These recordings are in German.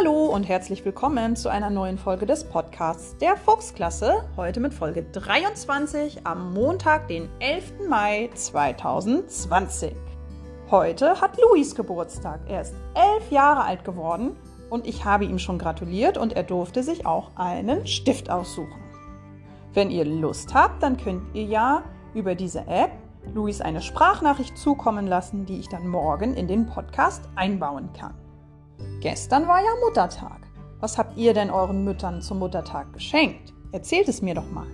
Hallo und herzlich willkommen zu einer neuen Folge des Podcasts der Fuchsklasse. Heute mit Folge 23 am Montag, den 11. Mai 2020. Heute hat Luis Geburtstag. Er ist elf Jahre alt geworden und ich habe ihm schon gratuliert und er durfte sich auch einen Stift aussuchen. Wenn ihr Lust habt, dann könnt ihr ja über diese App Luis eine Sprachnachricht zukommen lassen, die ich dann morgen in den Podcast einbauen kann. Gestern war ja Muttertag. Was habt ihr denn euren Müttern zum Muttertag geschenkt? Erzählt es mir doch mal.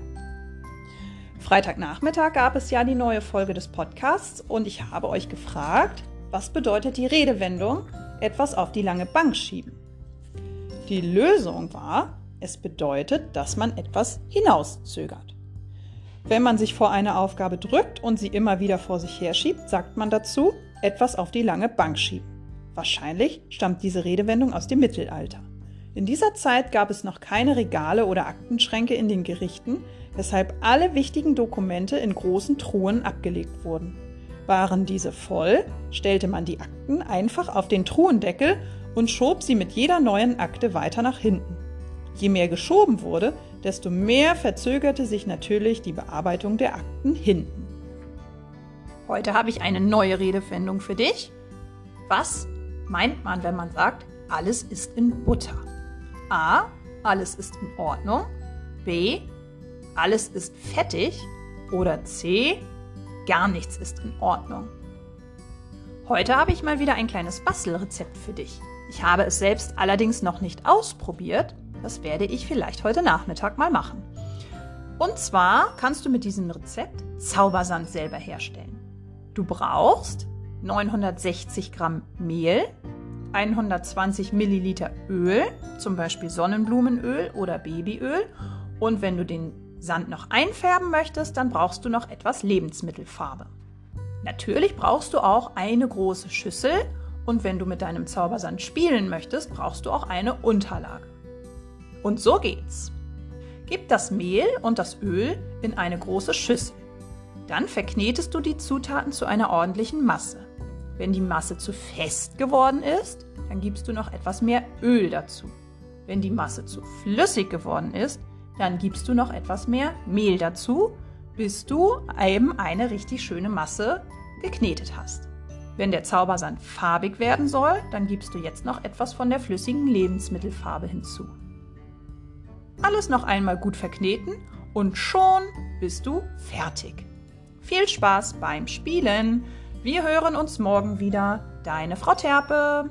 Freitagnachmittag gab es ja die neue Folge des Podcasts und ich habe euch gefragt, was bedeutet die Redewendung etwas auf die lange Bank schieben? Die Lösung war, es bedeutet, dass man etwas hinauszögert. Wenn man sich vor eine Aufgabe drückt und sie immer wieder vor sich herschiebt, sagt man dazu, etwas auf die lange Bank schieben. Wahrscheinlich stammt diese Redewendung aus dem Mittelalter. In dieser Zeit gab es noch keine Regale oder Aktenschränke in den Gerichten, weshalb alle wichtigen Dokumente in großen Truhen abgelegt wurden. Waren diese voll, stellte man die Akten einfach auf den Truhendeckel und schob sie mit jeder neuen Akte weiter nach hinten. Je mehr geschoben wurde, desto mehr verzögerte sich natürlich die Bearbeitung der Akten hinten. Heute habe ich eine neue Redewendung für dich. Was meint man, wenn man sagt, alles ist in Butter? A. Alles ist in Ordnung. B. Alles ist fettig. Oder C. Gar nichts ist in Ordnung. Heute habe ich mal wieder ein kleines Bastelrezept für dich. Ich habe es selbst allerdings noch nicht ausprobiert. Das werde ich vielleicht heute Nachmittag mal machen. Und zwar kannst du mit diesem Rezept Zaubersand selber herstellen. Du brauchst 960 Gramm Mehl, 120 Milliliter Öl, zum Beispiel Sonnenblumenöl oder Babyöl. Und wenn du den Sand noch einfärben möchtest, dann brauchst du noch etwas Lebensmittelfarbe. Natürlich brauchst du auch eine große Schüssel und wenn du mit deinem Zaubersand spielen möchtest, brauchst du auch eine Unterlage. Und so geht's. Gib das Mehl und das Öl in eine große Schüssel. Dann verknetest du die Zutaten zu einer ordentlichen Masse. Wenn die Masse zu fest geworden ist, dann gibst du noch etwas mehr Öl dazu. Wenn die Masse zu flüssig geworden ist, dann gibst du noch etwas mehr Mehl dazu, bis du eben eine richtig schöne Masse geknetet hast. Wenn der Zaubersand farbig werden soll, dann gibst du jetzt noch etwas von der flüssigen Lebensmittelfarbe hinzu. Alles noch einmal gut verkneten und schon bist du fertig. Viel Spaß beim Spielen! Wir hören uns morgen wieder. Deine Frau Terpe.